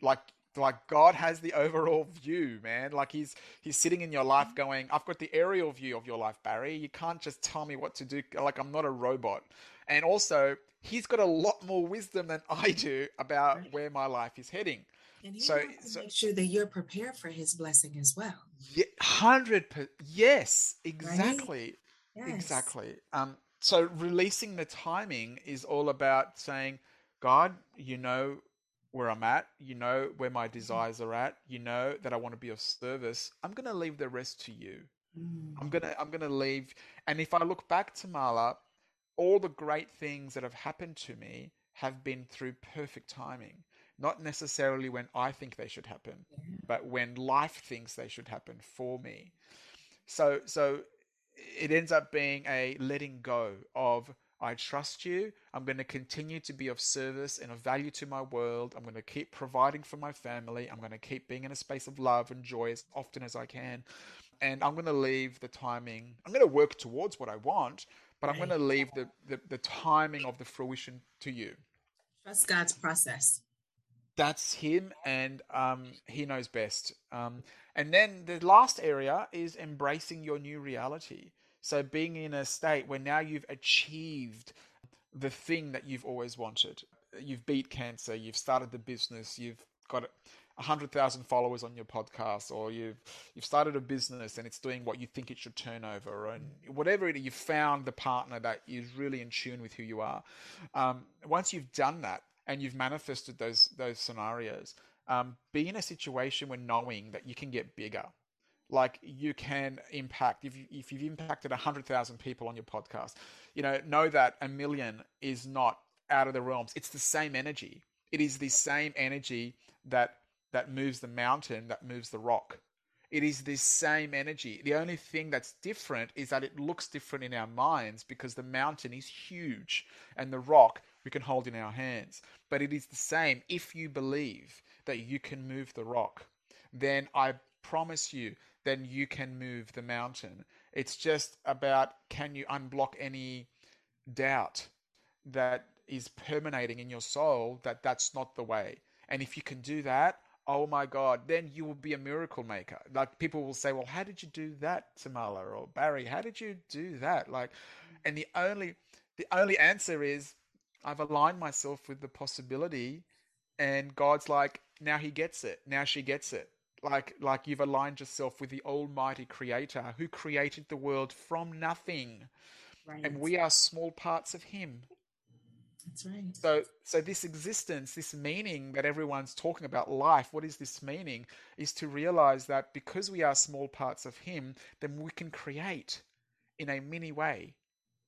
Like like God has the overall view, man. Like he's he's sitting in your life going, I've got the aerial view of your life, Barry. You can't just tell me what to do. Like I'm not a robot. And also, he's got a lot more wisdom than I do about where my life is heading. And he so, wants to so, make sure that you're prepared for his blessing as well. Yeah, hundred percent. Yes, exactly, right? yes. exactly. Um, so releasing the timing is all about saying, God, you know where I'm at, you know where my mm-hmm. desires are at, you know that I want to be of service. I'm going to leave the rest to you. Mm. I'm going to I'm going to leave and if I look back Tamala, all the great things that have happened to me have been through perfect timing. Not necessarily when I think they should happen, yeah. but when life thinks they should happen for me. So so it ends up being a letting go of I trust you. I'm going to continue to be of service and of value to my world. I'm going to keep providing for my family. I'm going to keep being in a space of love and joy as often as I can. And I'm going to leave the timing. I'm going to work towards what I want, but I'm going to leave the, the, the timing of the fruition to you. Trust God's process. That's him, and um, he knows best. Um, and then the last area is embracing your new reality. So being in a state where now you've achieved the thing that you've always wanted. You've beat cancer, you've started the business, you've got a hundred thousand followers on your podcast, or you've you've started a business and it's doing what you think it should turn over, and whatever it is, you've found the partner that is really in tune with who you are. Um, once you've done that and you've manifested those those scenarios, um, be in a situation where knowing that you can get bigger like you can impact if you, if you've impacted 100,000 people on your podcast you know know that a million is not out of the realms. It's the same energy. It is the same energy that that moves the mountain that moves the rock. It is the same energy. The only thing that's different is that it looks different in our minds because the mountain is huge and the rock we can hold in our hands. But it is the same if you believe that you can move the rock. Then i promise you then you can move the mountain. It's just about can you unblock any doubt that is permeating in your soul that that's not the way. And if you can do that, oh my God, then you will be a miracle maker. Like people will say, well, how did you do that, Tamala or Barry? How did you do that? Like, and the only the only answer is I've aligned myself with the possibility, and God's like, now he gets it. Now she gets it like like you've aligned yourself with the almighty creator who created the world from nothing. Right. and we are small parts of him. That's right. So so this existence this meaning that everyone's talking about life what is this meaning? Is to realize that because we are small parts of him then we can create in a mini way.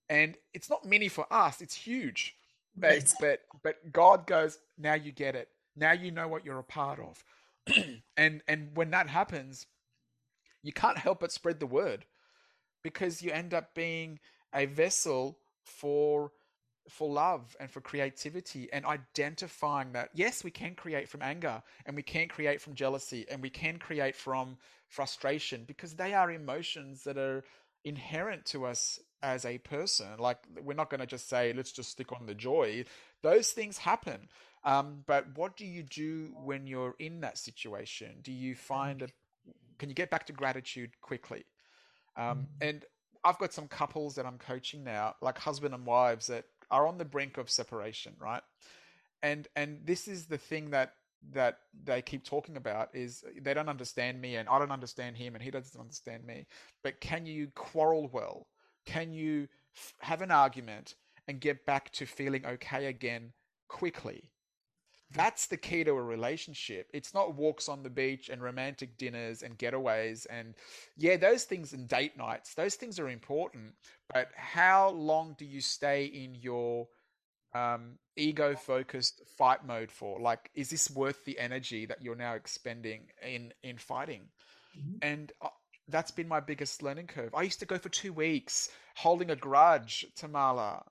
And it's not mini for us it's huge. But right. but but god goes now you get it. Now you know what you're a part of [clears throat] and and when that happens, you can't help but spread the word because you end up being a vessel for for love and for creativity and identifying that yes we can create from anger and we can create from jealousy and we can create from frustration because they are emotions that are inherent to us as a person like we're not going to just say let's just stick on the joy those things happen um, but what do you do when you're in that situation? Do you find a can you get back to gratitude quickly? Um, mm-hmm. and I've got some couples that I'm coaching now, like husband and wives that are on the brink of separation, right? And and this is the thing that that they keep talking about is they don't understand me and I don't understand him and he doesn't understand me. But can you quarrel well? Can you f- have an argument and get back to feeling okay again quickly? That's the key to a relationship. It's not walks on the beach and romantic dinners and getaways. And yeah, those things and date nights, those things are important. But how long do you stay in your um, ego focused fight mode for? Like, is this worth the energy that you're now expending in in fighting? Mm-hmm. And uh, that's been my biggest learning curve. I used to go for two weeks holding a grudge Tamala.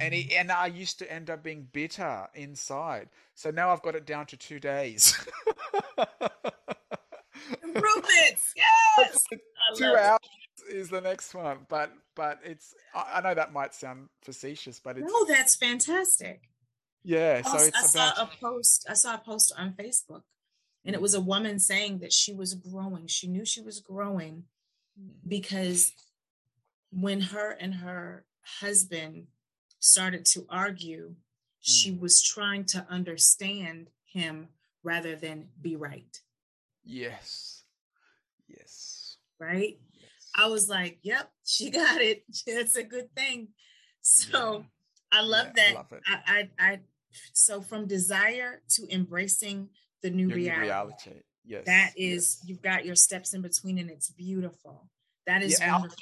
And he, mm. and I used to end up being bitter inside. So now I've got it down to two days. Improvements, [laughs] yes. [laughs] two hours is the next one, but but it's I know that might sound facetious, but it's no, that's fantastic. Yeah, so it's I about... saw a post. I saw a post on Facebook, and it was a woman saying that she was growing. She knew she was growing because when her and her husband started to argue, she hmm. was trying to understand him rather than be right. Yes. Yes. Right? I was like, yep, she got it. [laughs] That's a good thing. So yeah. I love yeah, that. I, love I, I, I, so from desire to embracing the new Your reality. reality. Yes. That is, yes. you've got your steps in between and it's beautiful. That is yeah, wonderful.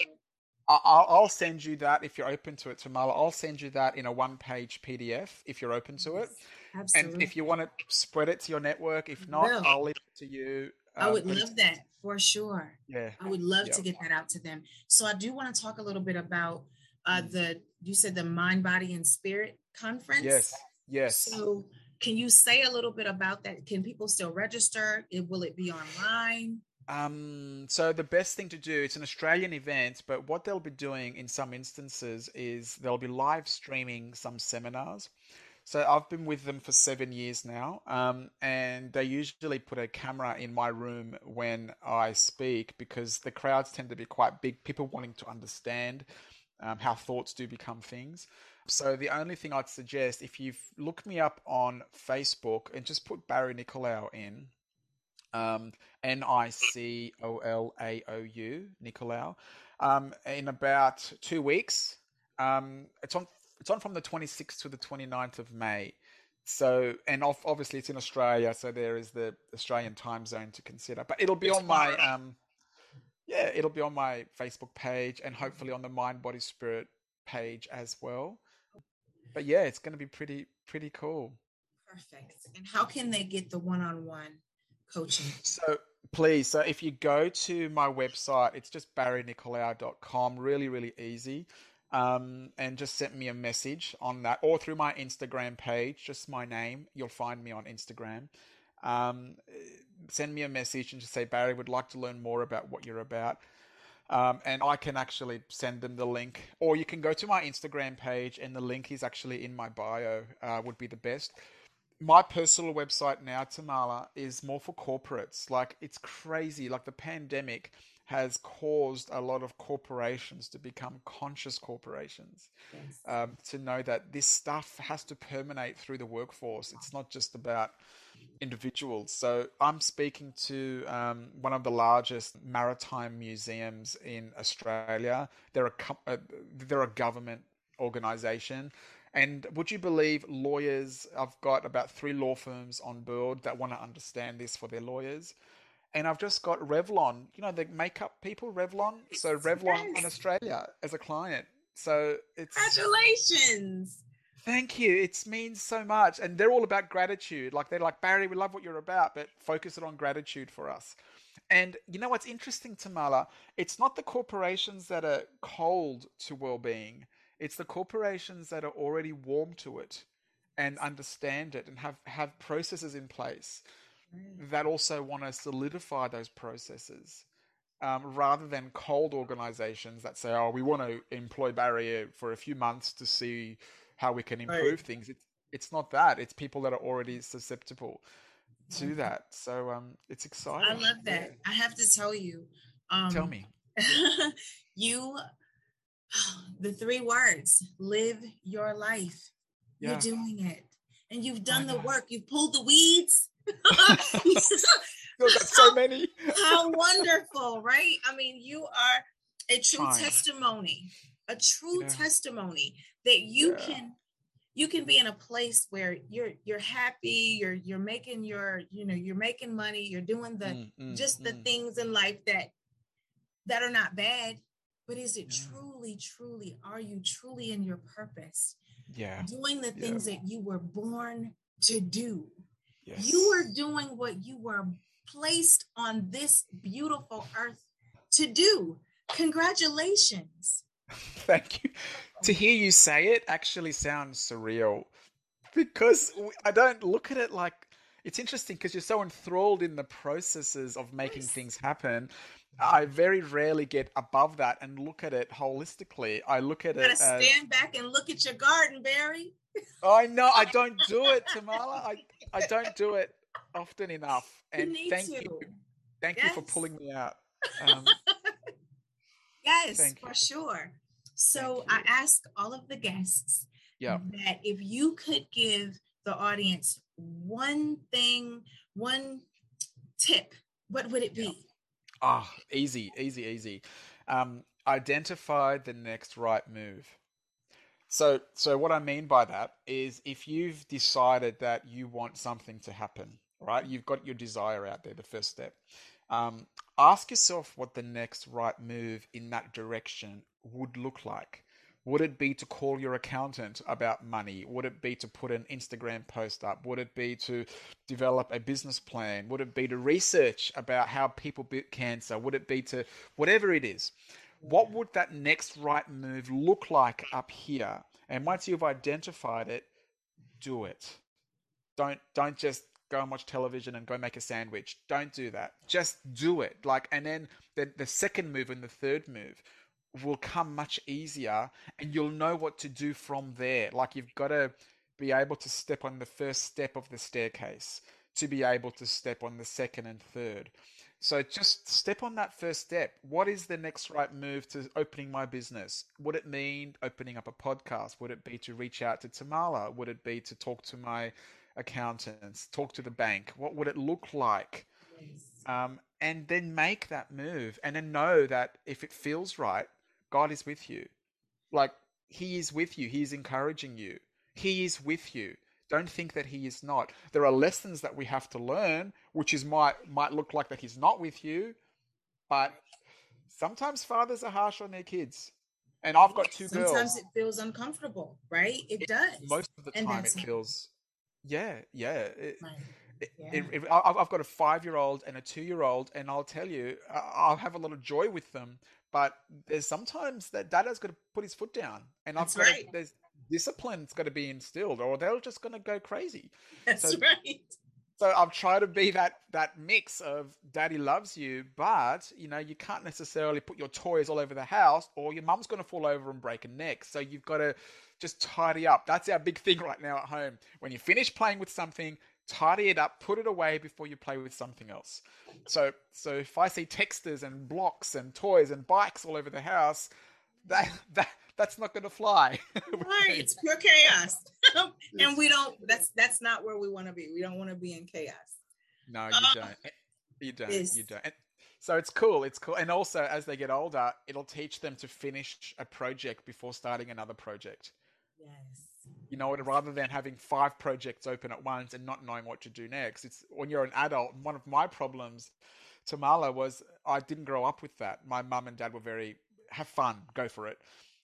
I'll, I'll, send you that if you're open to it, Tamala. I'll send you that in a one page PDF if you're open to it. Absolutely. And if you want to spread it to your network, if not, I'll leave it to you. I would um, love that for sure. Yeah. I would love to get that out to them. So I do want to talk a little bit about uh, mm. the, you said the Mind, Body, and Spirit conference. Yes. Yes. So can you say a little bit about that? Can people still register? It, will it be online? Um, so the best thing to do, it's an Australian event, but what they'll be doing in some instances is they'll be live streaming some seminars. So I've been with them for seven years now, um, and they usually put a camera in my room when I speak because the crowds tend to be quite big. People wanting to understand um, how thoughts do become things. So the only thing I'd suggest, if you look me up on Facebook and just put Barry Nicolaou in, um, N I C O L A O U, Nicolaou, um, in about two weeks. Um, it's on it's on from the 26th to the 29th of May. So, and obviously it's in Australia, so there is the Australian time zone to consider. But it'll be on my, um, yeah, it'll be on my Facebook page and hopefully on the Mind Body Spirit page as well. But yeah, it's going to be pretty pretty cool. Perfect. And how can they get the one-on-one coaching? So please, so if you go to my website, it's just barrynicolaou.com. Really, really easy um, and just sent me a message on that or through my Instagram page, just my name. You'll find me on Instagram. Um, send me a message and just say, Barry, would like to learn more about what you're about. Um, and I can actually send them the link, or you can go to my Instagram page, and the link is actually in my bio. Uh, would be the best. My personal website now, Tamala, is more for corporates. Like it's crazy. Like the pandemic has caused a lot of corporations to become conscious corporations. Yes. Um, to know that this stuff has to permeate through the workforce. It's not just about individuals. So I'm speaking to um, one of the largest maritime museums in Australia. They're a uh, they're a government organization. And would you believe lawyers? I've got about three law firms on board that want to understand this for their lawyers and I've just got Revlon, you know, the makeup people, Revlon. So Revlon yes. in Australia as a client. So it's congratulations. Thank you. It means so much, and they're all about gratitude. Like they're like Barry, we love what you're about, but focus it on gratitude for us. And you know what's interesting, Tamala? It's not the corporations that are cold to well-being. It's the corporations that are already warm to it and understand it and have have processes in place that also want to solidify those processes um, rather than cold organizations that say, oh, we want to employ Barry for a few months to see how we can improve right. things. It's, it's not that. It's people that are already susceptible to mm-hmm. that. So um, it's exciting. I love that. Yeah. I have to tell you. Um, tell me. [laughs] you, [sighs] the three words, live your life. Yeah. You're doing it. And you've done the work. You've pulled the weeds. [laughs] [laughs] got so many. How wonderful, right? I mean, you are a true Fine. testimony, a true yeah. testimony that you yeah. can you can be in a place where you're you're happy you're you're making your you know you're making money you're doing the mm, mm, just the mm. things in life that that are not bad but is it yeah. truly truly are you truly in your purpose yeah doing the things yeah. that you were born to do yes. you were doing what you were placed on this beautiful earth to do congratulations [laughs] thank you to hear you say it actually sounds surreal because I don't look at it like it's interesting because you're so enthralled in the processes of making things happen. I very rarely get above that and look at it holistically. I look at you it. Gotta as, stand back and look at your garden, Barry. I know I [laughs] don't do it, Tamala. I I don't do it often enough. And you thank to. you, thank yes. you for pulling me out. Um, [laughs] yes, for you. sure. So I ask all of the guests yeah. that if you could give the audience one thing, one tip, what would it be? Ah, oh, easy, easy, easy. Um, identify the next right move. So, so what I mean by that is if you've decided that you want something to happen, right? You've got your desire out there, the first step. Um, ask yourself what the next right move in that direction would look like. Would it be to call your accountant about money? Would it be to put an Instagram post up? Would it be to develop a business plan? Would it be to research about how people beat cancer? Would it be to whatever it is? What would that next right move look like up here? And once you've identified it, do it. Don't don't just go and watch television and go make a sandwich. Don't do that. Just do it. Like and then the, the second move and the third move will come much easier and you'll know what to do from there. Like you've got to be able to step on the first step of the staircase to be able to step on the second and third. So just step on that first step. What is the next right move to opening my business? Would it mean opening up a podcast? Would it be to reach out to Tamala? Would it be to talk to my accountants, talk to the bank? What would it look like? Yes. Um, and then make that move and then know that if it feels right, God is with you. Like he is with you. He is encouraging you. He is with you. Don't think that he is not. There are lessons that we have to learn, which is might might look like that he's not with you, but sometimes fathers are harsh on their kids. And I've got two sometimes girls. Sometimes it feels uncomfortable, right? It, it, does. Most of the time, it feels. Yeah, yeah. It, right. Yeah. It, it, I've got a five year old and a two year old, and I'll tell you, I'll have a lot of joy with them. But there's sometimes that dada's got to put his foot down, and I've got right. to, there's discipline's got to be instilled, or they're just going to go crazy. That's so, right. So I've tried to be that that mix of daddy loves you, but you know you can't necessarily put your toys all over the house, or your mum's going to fall over and break a neck. So you've got to just tidy up. That's our big thing right now at home. When you finish playing with something, tidy it up, put it away before you play with something else. So, so if I see texters and blocks and toys and bikes all over the house, that [laughs] that that's not going to fly. [laughs] right, it's pure chaos, [laughs] and we don't. That's that's not where we want to be. We don't want to be in chaos. No, you uh, don't. You don't. You don't. And so it's cool. It's cool, and also as they get older, it'll teach them to finish a project before starting another project. Yes you know, rather than having five projects open at once and not knowing what to do next. It's when you're an adult. One of my problems, Tamala, was I didn't grow up with that. My mum and dad were very have fun, go for it.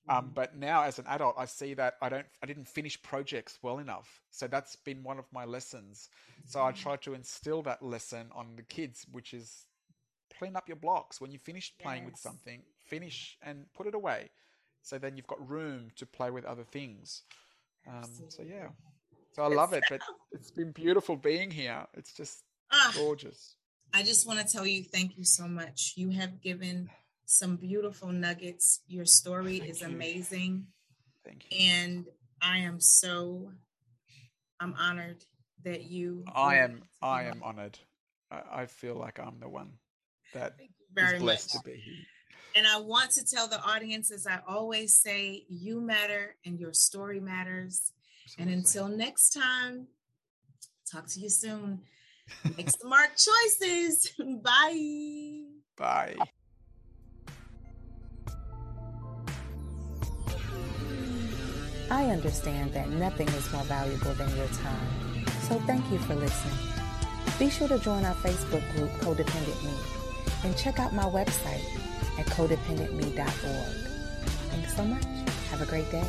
Um, mm-hmm. but now, as an adult, I see that I don't, I didn't finish projects well enough. So that's been one of my lessons. So I try to instill that lesson on the kids, which is clean up your blocks when you finish playing yes. with something. Finish and put it away. So then you've got room to play with other things. Um, so yeah, so I love it, but it's been beautiful being here. It's just uh, gorgeous. I just want to tell you, thank you so much. You have given some beautiful nuggets. Your story thank is you. amazing. Thank you. And I am so, I'm honored that you. I am. I am honored. I, I, feel like I'm the one that is blessed much. to be here. And I want to tell the audience, as I always say, you matter and your story matters. And until next time, Talk to you soon. Make smart choices. [laughs] Bye. Bye. I understand that nothing is more valuable than your time. So thank you for listening. Be sure to join our Facebook group, Codependent Me, and check out my website at codependentme.org. Thanks so much. Have a great day.